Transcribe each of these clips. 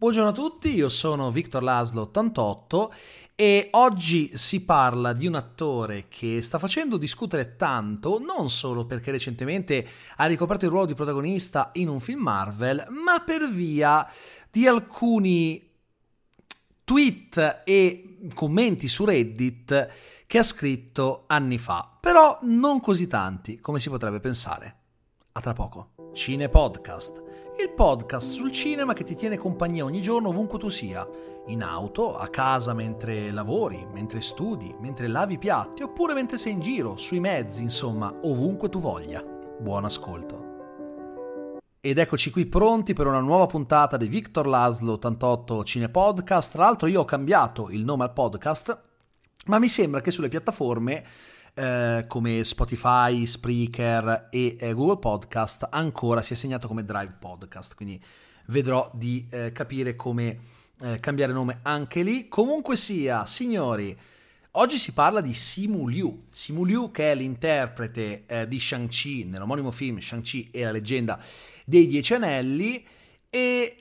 Buongiorno a tutti, io sono Victor Laszlo 88 e oggi si parla di un attore che sta facendo discutere tanto, non solo perché recentemente ha ricoperto il ruolo di protagonista in un film Marvel, ma per via di alcuni tweet e commenti su Reddit che ha scritto anni fa, però non così tanti come si potrebbe pensare. A tra poco. Cine Podcast il podcast sul cinema che ti tiene compagnia ogni giorno ovunque tu sia, in auto, a casa mentre lavori, mentre studi, mentre lavi i piatti oppure mentre sei in giro, sui mezzi, insomma, ovunque tu voglia. Buon ascolto. Ed eccoci qui pronti per una nuova puntata di Victor Laszlo 88 Cine Podcast. Tra l'altro io ho cambiato il nome al podcast, ma mi sembra che sulle piattaforme eh, come Spotify, Spreaker e eh, Google Podcast ancora si è segnato come Drive Podcast, quindi vedrò di eh, capire come eh, cambiare nome anche lì. Comunque sia, signori, oggi si parla di Simu Liu, Simu Liu che è l'interprete eh, di Shang-Chi nell'omonimo film Shang-Chi e la leggenda dei Dieci Anelli e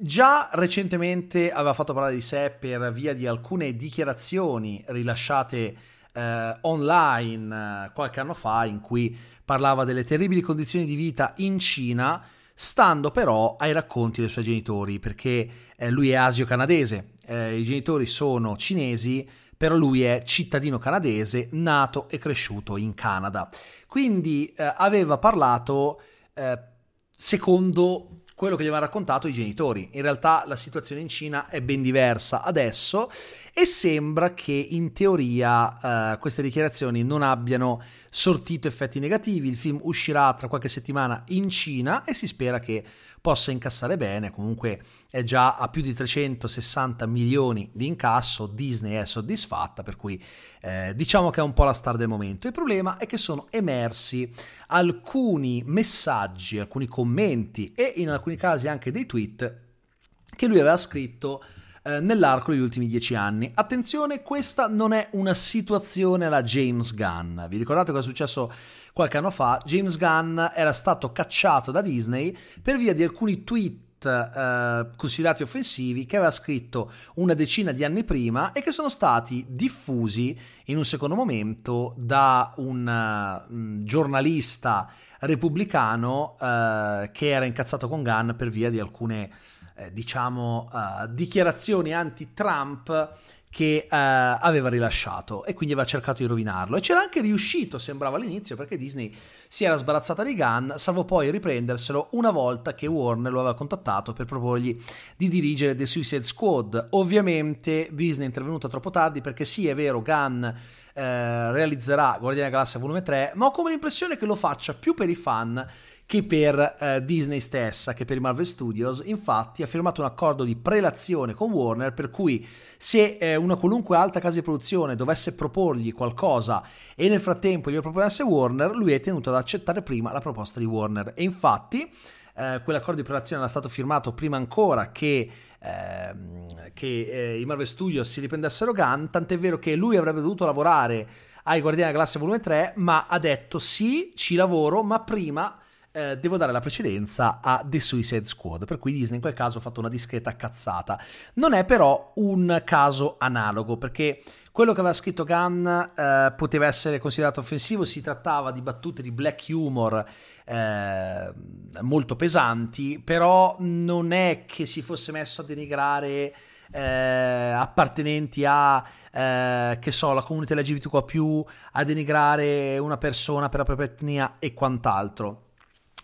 Già recentemente aveva fatto parlare di sé per via di alcune dichiarazioni rilasciate eh, online eh, qualche anno fa in cui parlava delle terribili condizioni di vita in Cina, stando però ai racconti dei suoi genitori, perché eh, lui è asio-canadese, eh, i genitori sono cinesi, però lui è cittadino canadese, nato e cresciuto in Canada. Quindi eh, aveva parlato eh, secondo quello che gli avevano raccontato i genitori. In realtà la situazione in Cina è ben diversa adesso e sembra che in teoria eh, queste dichiarazioni non abbiano sortito effetti negativi. Il film uscirà tra qualche settimana in Cina e si spera che possa incassare bene, comunque è già a più di 360 milioni di incasso, Disney è soddisfatta, per cui eh, diciamo che è un po' la star del momento. Il problema è che sono emersi alcuni messaggi, alcuni commenti e in alcuni casi anche dei tweet che lui aveva scritto eh, nell'arco degli ultimi dieci anni. Attenzione, questa non è una situazione alla James Gunn. Vi ricordate cosa è successo qualche anno fa? James Gunn era stato cacciato da Disney per via di alcuni tweet Uh, considerati offensivi che aveva scritto una decina di anni prima e che sono stati diffusi in un secondo momento da un uh, giornalista repubblicano uh, che era incazzato con Gunn per via di alcune eh, diciamo, uh, dichiarazioni anti-Trump che uh, aveva rilasciato e quindi aveva cercato di rovinarlo. E c'era anche riuscito sembrava all'inizio perché Disney si era sbarazzata di Gunn salvo poi riprenderselo una volta che Warner lo aveva contattato per proporgli di dirigere The Suicide Squad. Ovviamente Disney è intervenuta troppo tardi perché sì è vero Gunn eh, realizzerà Guardiani della Galassia volume 3 ma ho come l'impressione che lo faccia più per i fan che per eh, Disney stessa, che per i Marvel Studios. Infatti ha firmato un accordo di prelazione con Warner per cui se eh, una qualunque altra casa di produzione dovesse proporgli qualcosa e nel frattempo gli proponesse Warner, lui è tenuto ad accettare prima la proposta di Warner. E infatti eh, quell'accordo di prelazione era stato firmato prima ancora che ehm, che eh, i Marvel Studios si riprendessero Gunn, tant'è vero che lui avrebbe dovuto lavorare ai Guardiani della Galassia Volume 3, ma ha detto sì, ci lavoro, ma prima eh, devo dare la precedenza a The Suicide Squad, per cui Disney in quel caso ha fatto una discreta cazzata. Non è però un caso analogo, perché quello che aveva scritto Gunn eh, poteva essere considerato offensivo, si trattava di battute di black humor eh, molto pesanti, però non è che si fosse messo a denigrare eh, appartenenti a eh, che so, la comunità LGBTQ, a denigrare una persona per la propria etnia e quant'altro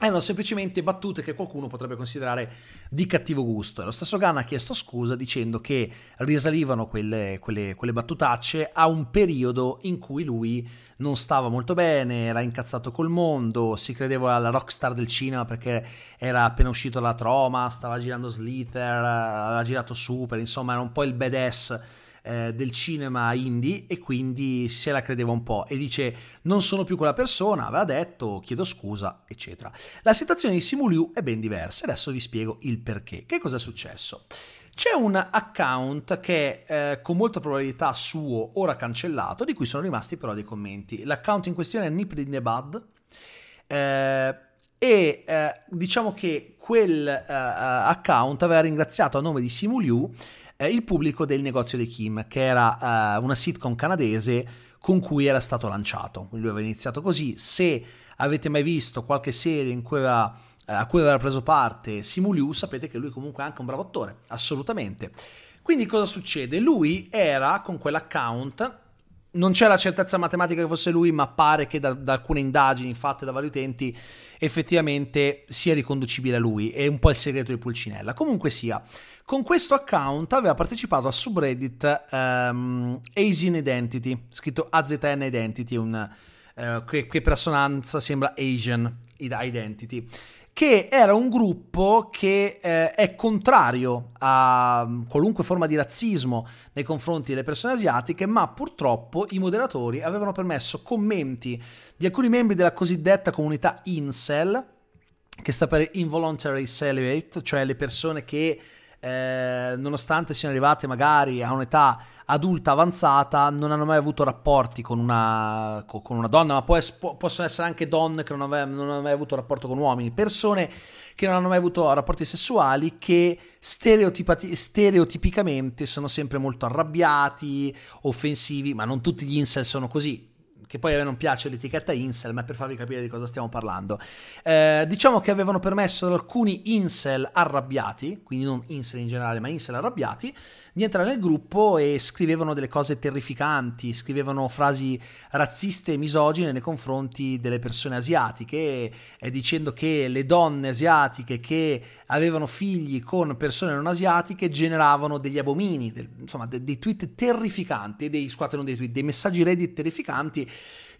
erano semplicemente battute che qualcuno potrebbe considerare di cattivo gusto. E lo stesso Gunn ha chiesto scusa dicendo che risalivano quelle, quelle, quelle, battutacce a un periodo in cui lui non stava molto bene, era incazzato col mondo, si credeva alla rockstar del cinema perché era appena uscito dalla troma, stava girando Slither, aveva girato Super, insomma era un po' il badass eh, del cinema indie e quindi se la credeva un po' e dice non sono più quella persona, aveva detto chiedo scusa, eccetera. La situazione di Simuliu è ben diversa, adesso vi spiego il perché. Che cosa è successo? C'è un account che eh, con molta probabilità suo ora cancellato, di cui sono rimasti però dei commenti. L'account in questione è Nip in the Bud. Eh, e eh, diciamo che quel eh, account aveva ringraziato a nome di Simu Liu eh, il pubblico del negozio di Kim, che era una sitcom canadese con cui era stato lanciato. Lui aveva iniziato così. Se avete mai visto qualche serie cui aveva, a cui aveva preso parte Simu Liu, sapete che lui comunque è anche un bravo attore, assolutamente. Quindi cosa succede? Lui era con quell'account non c'è la certezza matematica che fosse lui, ma pare che da, da, alcune indagini fatte da vari utenti effettivamente sia riconducibile a lui. È un po' il segreto di Pulcinella. Comunque sia, con questo account aveva partecipato al subreddit um, Asian Identity, scritto AZN Identity, un, uh, che, che per assonanza sembra Asian Identity che era un gruppo che eh, è contrario a qualunque forma di razzismo nei confronti delle persone asiatiche, ma purtroppo i moderatori avevano permesso commenti di alcuni membri della cosiddetta comunità incel, che sta per involuntary celibate, cioè le persone che eh, nonostante siano arrivate magari a un'età adulta avanzata, non hanno mai avuto rapporti con una, con una donna, ma può, possono essere anche donne che non, ave, non hanno mai avuto rapporto con uomini, persone che non hanno mai avuto rapporti sessuali, che stereotipicamente sono sempre molto arrabbiati, offensivi, ma non tutti gli incel sono così che poi a me non piace l'etichetta incel, ma per farvi capire di cosa stiamo parlando. Eh, diciamo che avevano permesso ad alcuni incel arrabbiati, quindi non incel in generale, ma incel arrabbiati, di entrare nel gruppo e scrivevano delle cose terrificanti, scrivevano frasi razziste e misogine nei confronti delle persone asiatiche, eh, dicendo che le donne asiatiche che avevano figli con persone non asiatiche generavano degli abomini, del, insomma de- dei tweet terrificanti, dei, scusate, non dei tweet, dei messaggi Reddit terrificanti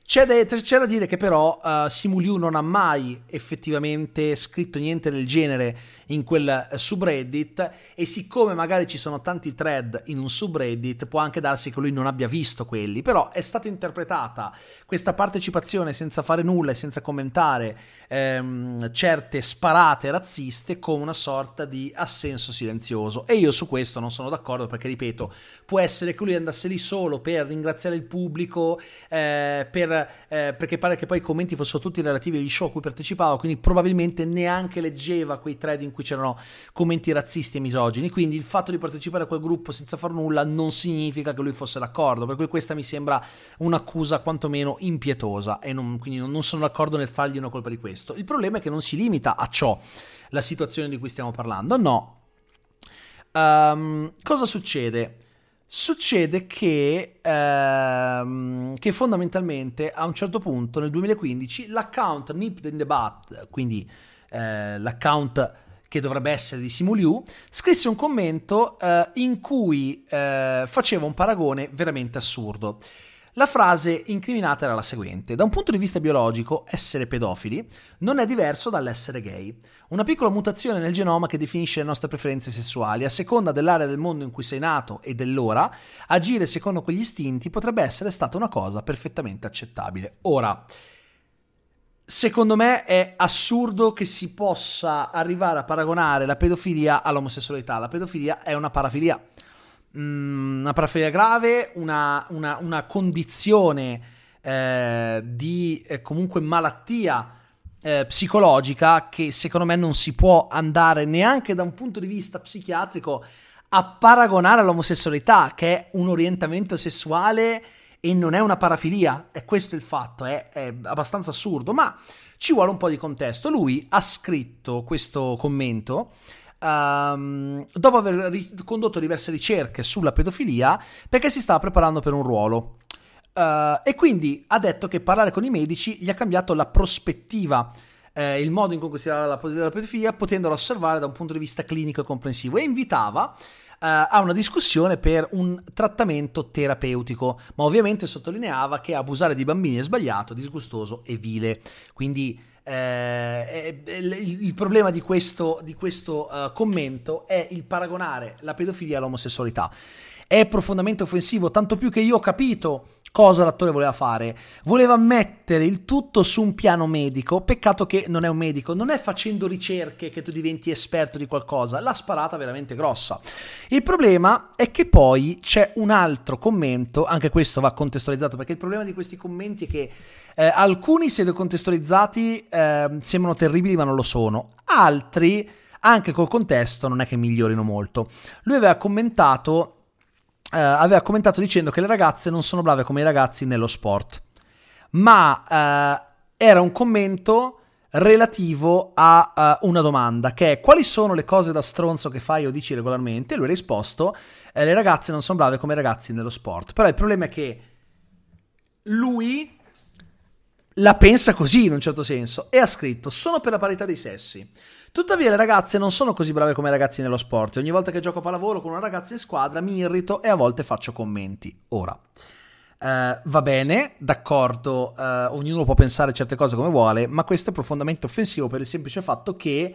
c'è da, c'è da, dire che però uh, Simuliu non ha mai effettivamente scritto niente del genere in quel subreddit e siccome magari ci sono tanti thread in un subreddit può anche darsi che lui non abbia visto quelli, però è stata interpretata questa partecipazione senza fare nulla e senza commentare ehm, certe sparate razziste come una sorta di assenso silenzioso. E io su questo non sono d'accordo perché ripeto può essere che lui andasse lì solo per ringraziare il pubblico eh, per eh, perché pare che poi i commenti fossero tutti relativi agli show a cui partecipava, quindi probabilmente neanche leggeva quei thread in cui c'erano commenti razzisti e misogini, quindi il fatto di partecipare a quel gruppo senza far nulla non significa che lui fosse d'accordo, per cui questa mi sembra un'accusa quantomeno impietosa e non, quindi non sono d'accordo nel fargli una colpa di questo. Il problema è che non si limita a ciò la situazione di cui stiamo parlando, no. Um, cosa succede? Succede che, ehm, che, fondamentalmente a un certo punto nel 2015 l'account Nipped in the Butt, quindi eh, l'account che dovrebbe essere di Simuliu, scrisse un commento eh, in cui eh, faceva un paragone veramente assurdo. La frase incriminata era la seguente: Da un punto di vista biologico, essere pedofili non è diverso dall'essere gay. Una piccola mutazione nel genoma che definisce le nostre preferenze sessuali. A seconda dell'area del mondo in cui sei nato e dell'ora, agire secondo quegli istinti potrebbe essere stata una cosa perfettamente accettabile. Ora, secondo me è assurdo che si possa arrivare a paragonare la pedofilia all'omosessualità. La pedofilia è una parafilia Mm, una parafilia grave, una, una, una condizione eh, di eh, comunque malattia eh, psicologica che secondo me non si può andare neanche da un punto di vista psichiatrico a paragonare all'omosessualità, che è un orientamento sessuale e non è una parafilia. E questo è il fatto, è, è abbastanza assurdo, ma ci vuole un po' di contesto. Lui ha scritto questo commento um, dopo aver ri- condotto diverse ricerche sulla pedofilia perché si stava preparando per un ruolo. Uh, e quindi ha detto che parlare con i medici gli ha cambiato la prospettiva, eh, il modo in cui considerava la, la pedofilia, potendola osservare da un punto di vista clinico e comprensivo. E invitava uh, a una discussione per un trattamento terapeutico, ma ovviamente sottolineava che abusare di bambini è sbagliato, disgustoso e vile. Quindi eh, il, il, problema di questo, di questo uh, commento è il paragonare la pedofilia all'omosessualità. È profondamente offensivo, tanto più che io ho capito cosa l'attore voleva fare. Voleva mettere il tutto su un piano medico. Peccato che non è un medico, non è facendo ricerche che tu diventi esperto di qualcosa. L'ha sparata veramente grossa. Il problema è che poi c'è un altro commento, anche questo va contestualizzato perché il problema di questi commenti è che eh, alcuni se contestualizzati eh, sembrano terribili ma non lo sono, altri anche col contesto non è che migliorino molto. Lui aveva commentato, eh, aveva commentato dicendo che le ragazze non sono brave come i ragazzi nello sport, ma eh, era un commento relativo a uh, una domanda che è quali sono le cose da stronzo che fai o dici regolarmente? Lui ha risposto eh, le ragazze non sono brave come i ragazzi nello sport. Però il problema è che lui la pensa così in un certo senso e ha scritto sono per la parità dei sessi. Tuttavia le ragazze non sono così brave come i ragazzi nello sport ogni volta che gioco a pallavolo con una ragazza in squadra mi irrito e a volte faccio commenti. Ora, Uh, va bene, d'accordo, uh, ognuno può pensare certe cose come vuole, ma questo è profondamente offensivo per il semplice fatto che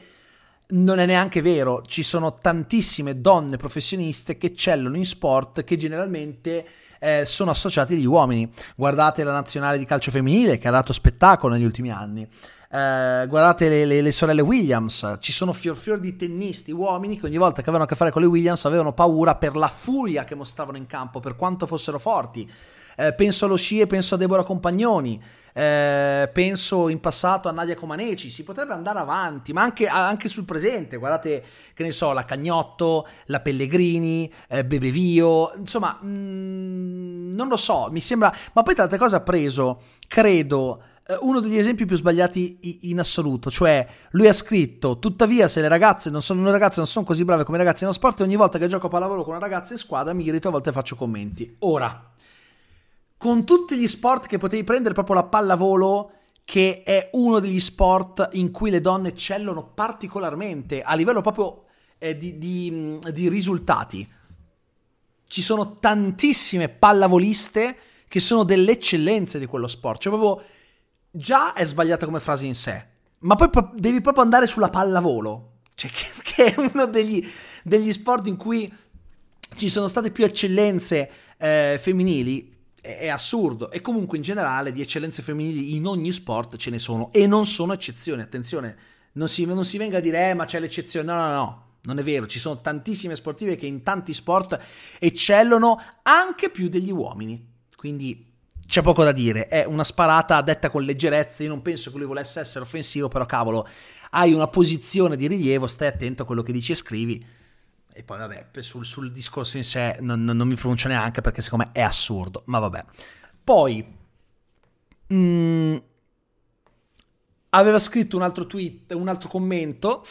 non è neanche vero. Ci sono tantissime donne professioniste che eccellano in sport che generalmente eh, sono associati agli uomini. Guardate la nazionale di calcio femminile che ha dato spettacolo negli ultimi anni. Eh, guardate le, le, le, sorelle Williams, ci sono fior fior di tennisti uomini che ogni volta che avevano a che fare con le Williams avevano paura per la furia che mostravano in campo, per quanto fossero forti. Eh, penso allo sci e penso a Deborah Compagnoni, eh, penso in passato a Nadia Comaneci, si potrebbe andare avanti, ma anche, anche, sul presente, guardate che ne so, la Cagnotto, la Pellegrini, eh, Bebevio, insomma, mh, mm, non lo so, mi sembra, ma poi tante cose ha preso, credo, uno degli esempi più sbagliati in assoluto, cioè lui ha scritto tuttavia se le ragazze non sono, ragazze non sono così brave come i ragazzi nello sport ogni volta che gioco a pallavolo con una ragazza in squadra mi irrito a volte faccio commenti. Ora, con tutti gli sport che potevi prendere, proprio la pallavolo, che è uno degli sport in cui le donne eccellono particolarmente a livello proprio eh, di, di, di risultati. Ci sono tantissime pallavoliste che sono delle eccellenze di quello sport. Cioè, proprio già è sbagliata come frase in sé, ma poi pro- devi proprio andare sulla pallavolo, cioè, che, che, è uno degli, degli, sport in cui ci sono state più eccellenze eh, femminili è, assurdo. E comunque in generale di eccellenze femminili in ogni sport ce ne sono e non sono eccezioni. Attenzione, non si, non si venga a dire, eh, ma c'è l'eccezione. No, no, no. Non è vero, ci sono tantissime sportive che in tanti sport eccellono anche più degli uomini. Quindi c'è poco da dire, è una sparata detta con leggerezza, io non penso che lui volesse essere offensivo, però cavolo, hai una posizione di rilievo, stai attento a quello che dici e scrivi e poi vabbè, sul, sul discorso in sé non, non, non, mi pronuncio neanche perché secondo me è assurdo, ma vabbè. Poi mh, mm, aveva scritto un altro tweet, un altro commento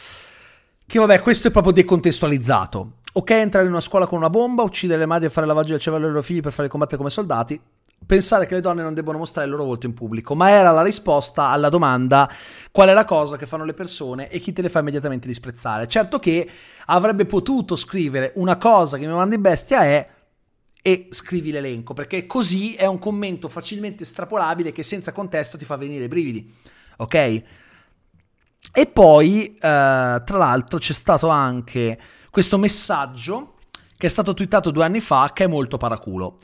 che vabbè, questo è proprio decontestualizzato. Ok, entrare in una scuola con una bomba, uccidere le madri e fare lavaggio del cervello ai loro figli per farli combattere come soldati, pensare che le donne non debbano mostrare il loro volto in pubblico, ma era la risposta alla domanda qual è la cosa che fanno le persone e chi te le fa immediatamente disprezzare. Certo che avrebbe potuto scrivere una cosa che mi manda in bestia è e scrivi l'elenco, perché così è un commento facilmente estrapolabile che senza contesto ti fa venire i brividi. Ok? E poi, eh, tra l'altro, c'è stato anche questo messaggio che è stato twittato due anni fa che è molto paraculo.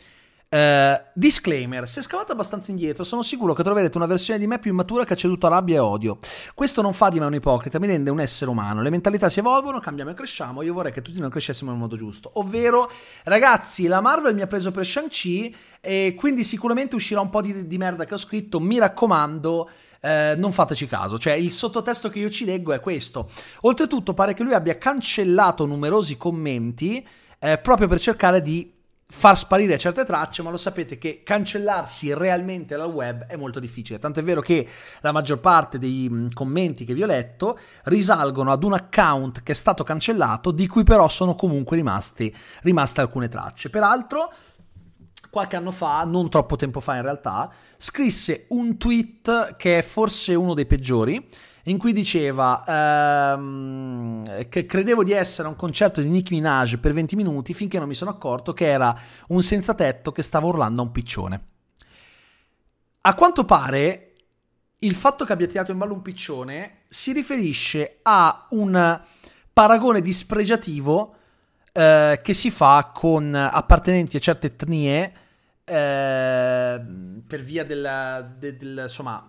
Uh, disclaimer, se scavate abbastanza indietro sono sicuro che troverete una versione di me più immatura che ha ceduto a rabbia e odio. Questo non fa di me un ipocrita, mi rende un essere umano. Le mentalità si evolvono, cambiamo e cresciamo, io vorrei che tutti noi crescessimo nel modo giusto. Ovvero, ragazzi, la Marvel mi ha preso per Shang-Chi e quindi sicuramente uscirà un po' di, di merda che ho scritto, mi raccomando... Eh, non fateci caso, cioè il sottotesto che io ci leggo è questo. Oltretutto pare che lui abbia cancellato numerosi commenti eh, proprio per cercare di far sparire certe tracce, ma lo sapete che cancellarsi realmente dal web è molto difficile. Tant'è vero che la maggior parte dei mm, commenti che vi ho letto risalgono ad un account che è stato cancellato, di cui però sono comunque rimasti, rimaste alcune tracce. Peraltro, qualche anno fa, non troppo tempo fa in realtà, scrisse un tweet che è forse uno dei peggiori in cui diceva ehm, che credevo di essere un concerto di Nicki Minaj per 20 minuti finché non mi sono accorto che era un senza tetto che stava urlando a un piccione. A quanto pare il fatto che abbia tirato in ballo un piccione si riferisce a un paragone dispregiativo eh, che si fa con appartenenti a certe etnie Ehm, per via della, de, del, insomma,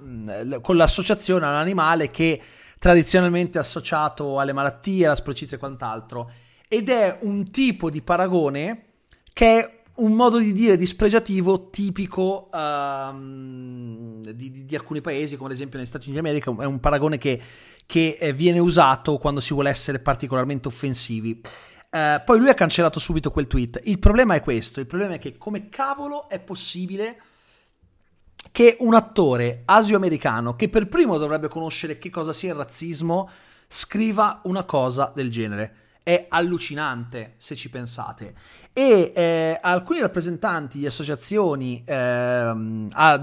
con l'associazione all'animale che tradizionalmente è associato alle malattie, alla sporcizia e quant'altro. Ed è un tipo di paragone che è un modo di dire dispregiativo tipico di, di, di, alcuni paesi, come ad esempio negli Stati Uniti d'America, è un paragone che, che eh, viene usato quando si vuole essere particolarmente offensivi. Uh, poi lui ha cancellato subito quel tweet. Il problema è questo: il problema è che come cavolo è possibile che un attore asio-americano, che per primo dovrebbe conoscere che cosa sia il razzismo, scriva una cosa del genere è allucinante se ci pensate. E eh, alcuni rappresentanti di associazioni eh,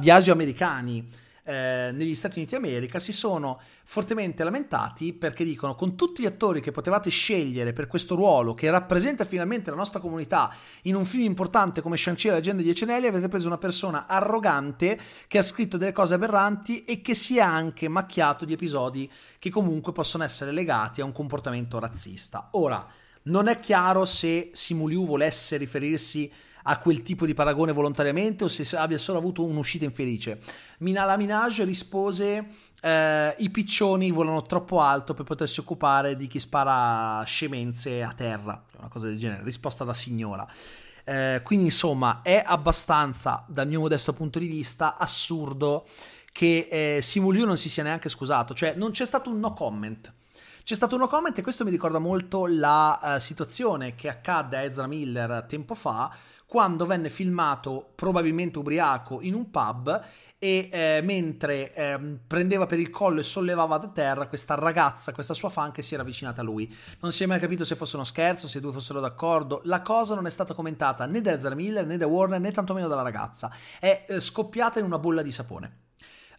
di asio-americani eh, negli Stati Uniti d'America si sono fortemente lamentati perché dicono con tutti gli attori che potevate scegliere per questo ruolo che rappresenta finalmente la nostra comunità in un film importante come Shang-Chi e la leggenda di Ecenelli avete preso una persona arrogante che ha scritto delle cose aberranti e che si è anche macchiato di episodi che comunque possono essere legati a un comportamento razzista. Ora, non è chiaro se Simuliu volesse riferirsi a quel tipo di paragone volontariamente o se abbia solo avuto un'uscita infelice. Minala Minaj rispose eh, i piccioni volano troppo alto per potersi occupare di chi spara scemenze a terra, una cosa del genere, risposta da signora. Eh, quindi insomma è abbastanza, dal mio modesto punto di vista, assurdo che eh, Simuliu non si sia neanche scusato, cioè non c'è stato un no comment. C'è stato un no comment e questo mi ricorda molto la uh, situazione che accadde a Ezra Miller tempo fa quando venne filmato probabilmente ubriaco in un pub e eh, mentre eh, prendeva per il collo e sollevava da terra questa ragazza, questa sua fan che si era avvicinata a lui. Non si è mai capito se fosse uno scherzo, se i due fossero d'accordo. La cosa non è stata commentata né da Ezra Miller né da Warner né tantomeno dalla ragazza. È eh, scoppiata in una bolla di sapone.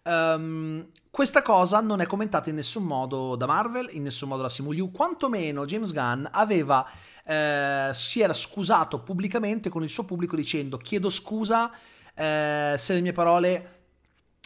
Um, questa cosa non è commentata in nessun modo da Marvel, in nessun modo da Simuliu, quantomeno James Gunn aveva eh, si era scusato pubblicamente con il suo pubblico dicendo chiedo scusa eh, se le mie parole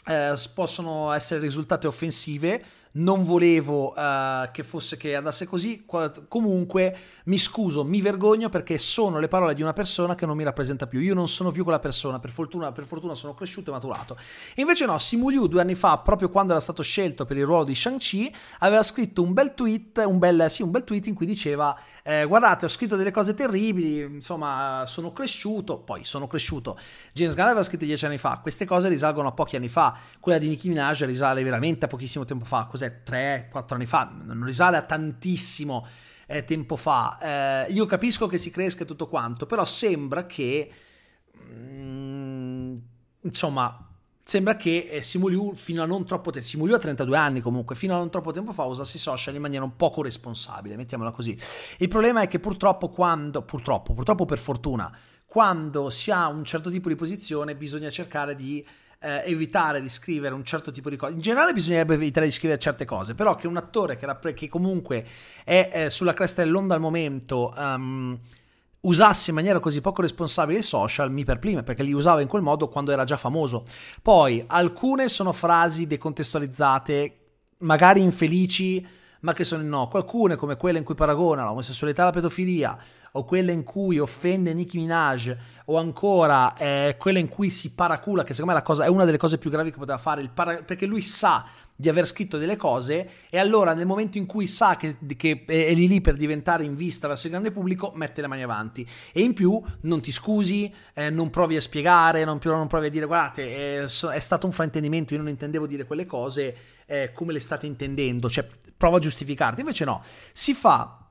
eh, possono essere risultate offensive non volevo uh, che fosse che andasse così. Comunque mi scuso, mi vergogno perché sono le parole di una persona che non mi rappresenta più. Io non sono più quella persona, per fortuna, per fortuna sono cresciuto e maturato. invece no, Simu Liu due anni fa, proprio quando era stato scelto per il ruolo di Shang-Chi, aveva scritto un bel tweet, un bel, sì, un bel tweet in cui diceva eh, guardate ho scritto delle cose terribili, insomma sono cresciuto, poi sono cresciuto. James Gunn aveva scritto dieci anni fa, queste cose risalgono a pochi anni fa, quella di Nicki Minaj risale veramente a pochissimo tempo fa, cos'è? 3-4 anni fa, non risale a tantissimo eh, tempo fa. Eh, io capisco che si cresca tutto quanto, però sembra che... Mm, insomma, sembra che eh, Simuliu fino a non troppo tempo, Simuliu ha 32 anni comunque, fino a non troppo tempo fa usasse social in maniera un poco responsabile, mettiamola così. Il problema è che purtroppo quando, purtroppo, purtroppo per fortuna, quando si ha un certo tipo di posizione bisogna cercare di eh, evitare di scrivere un certo tipo di cose. In generale bisognerebbe evitare di scrivere certe cose, però che un attore che, rappre- che comunque è eh, sulla cresta dell'onda al momento... Um, usasse in maniera così poco responsabile i social mi perplime perché li usava in quel modo quando era già famoso. Poi alcune sono frasi decontestualizzate, magari infelici, ma che sono no. Alcune come quelle in cui paragona l'omosessualità alla pedofilia o quelle in cui offende Nicki Minaj o ancora eh, quella in cui si paracula, che secondo me è, cosa, è una delle cose più gravi che poteva fare, para- perché lui sa di aver scritto delle cose e allora nel momento in cui sa che, che, è lì lì per diventare in vista verso il grande pubblico mette le mani avanti e in più non ti scusi, eh, non provi a spiegare, non, non, provi a dire guardate è, è, stato un fraintendimento, io non intendevo dire quelle cose eh, come le state intendendo, cioè prova a giustificarti, invece no, si fa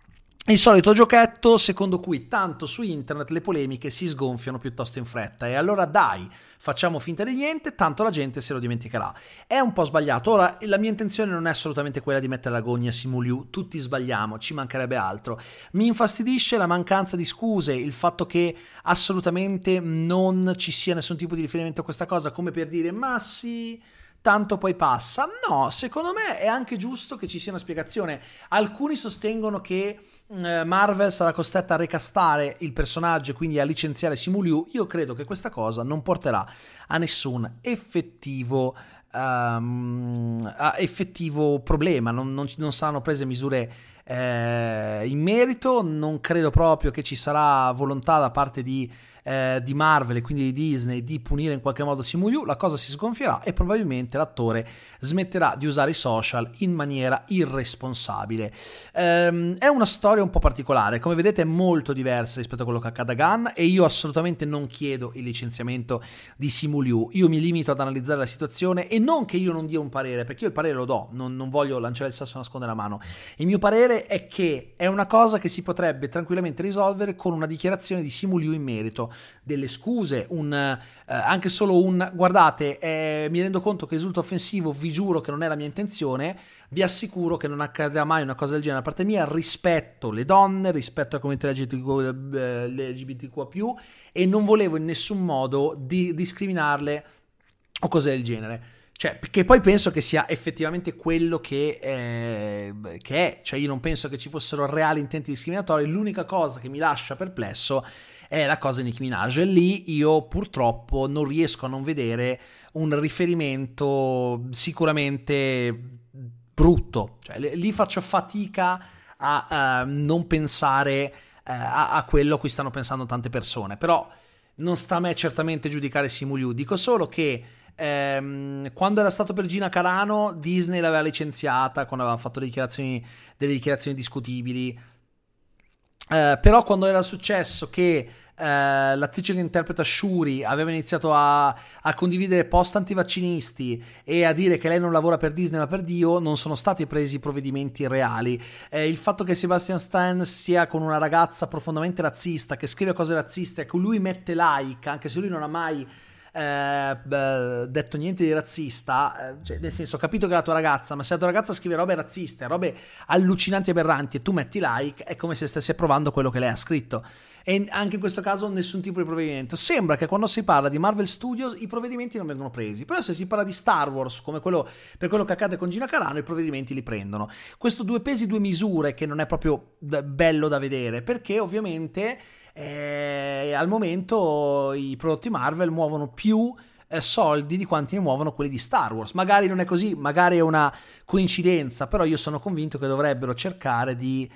il solito giochetto secondo cui tanto su internet le polemiche si sgonfiano piuttosto in fretta e allora dai, facciamo finta di niente, tanto la gente se lo dimenticherà. È un po' sbagliato. Ora, la mia intenzione non è assolutamente quella di mettere la gogna a Simuliu, tutti sbagliamo, ci mancherebbe altro. Mi infastidisce la mancanza di scuse, il fatto che assolutamente non ci sia nessun tipo di riferimento a questa cosa, come per dire ma sì tanto poi passa. No, secondo me è anche giusto che ci sia una spiegazione. Alcuni sostengono che eh, Marvel sarà costretta a recastare il personaggio e quindi a licenziare Simuliu. Io credo che questa cosa non porterà a nessun effettivo. Um, effettivo problema, non, non, non saranno prese misure eh, in merito, non credo proprio che ci sarà volontà da parte di eh, di Marvel e quindi di Disney di punire in qualche modo Simu Liu, la cosa si sgonfierà e probabilmente l'attore smetterà di usare i social in maniera irresponsabile. Ehm, è una storia un po' particolare, come vedete è molto diversa rispetto a quello che accade a Gunn e io assolutamente non chiedo il licenziamento di Simu Liu, io mi limito ad analizzare la situazione e non che io non dia un parere, perché io il parere lo do, non, non voglio lanciare il sasso e nascondere la mano. Il mio parere è che è una cosa che si potrebbe tranquillamente risolvere con una dichiarazione di Simu Liu in merito, delle scuse, un, eh, anche solo un guardate, eh, mi rendo conto che risulta offensivo, vi giuro che non è la mia intenzione, vi assicuro che non accadrà mai una cosa del genere da parte mia, rispetto le donne, rispetto alla comunità LGBTQ, eh, LGBTQA+, e non volevo in nessun modo di discriminarle o cose del genere. Cioè, perché poi penso che sia effettivamente quello che, eh, che, è, cioè io non penso che ci fossero reali intenti discriminatori, l'unica cosa che mi lascia perplesso è la cosa di Nicki Minaj. E lì io purtroppo non riesco a non vedere un riferimento sicuramente brutto, cioè lì faccio fatica a uh, non pensare uh, a, a, quello a cui stanno pensando tante persone, però non sta a me certamente giudicare Simu dico solo che ehm, quando era stato per Gina Carano, Disney l'aveva licenziata quando aveva fatto le dichiarazioni, delle dichiarazioni discutibili. Eh, però quando era successo che eh, l'attrice che interpreta Shuri aveva iniziato a, a, condividere post antivaccinisti e a dire che lei non lavora per Disney ma per Dio, non sono stati presi provvedimenti reali. Eh, il fatto che Sebastian Stan sia con una ragazza profondamente razzista, che scrive cose razziste, a cui lui mette like, anche se lui non ha mai eh, detto niente di razzista, eh, cioè, nel senso ho capito che è la tua ragazza, ma se la tua ragazza scrive robe razziste, robe allucinanti e aberranti e tu metti like, è come se stessi approvando quello che lei ha scritto. E anche in questo caso nessun tipo di provvedimento. Sembra che quando si parla di Marvel Studios i provvedimenti non vengono presi, però se si parla di Star Wars, come quello, per quello che accade con Gina Carano, i provvedimenti li prendono. Questo due pesi, due misure che non è proprio bello da vedere, perché ovviamente eh, al momento i prodotti Marvel muovono più eh, soldi di quanti ne muovono quelli di Star Wars. Magari non è così, magari è una coincidenza, però io sono convinto che dovrebbero cercare di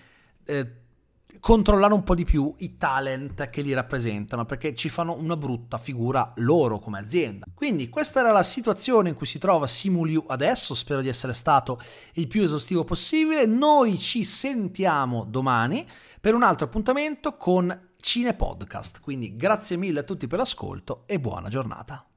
eh, controllare un po' di più i talent che li rappresentano, perché ci fanno una brutta figura loro come azienda. Quindi questa era la situazione in cui si trova Simuliu adesso, spero di essere stato il più esaustivo possibile. Noi ci sentiamo domani per un altro appuntamento con Cine Podcast. Quindi grazie mille a tutti per l'ascolto e buona giornata.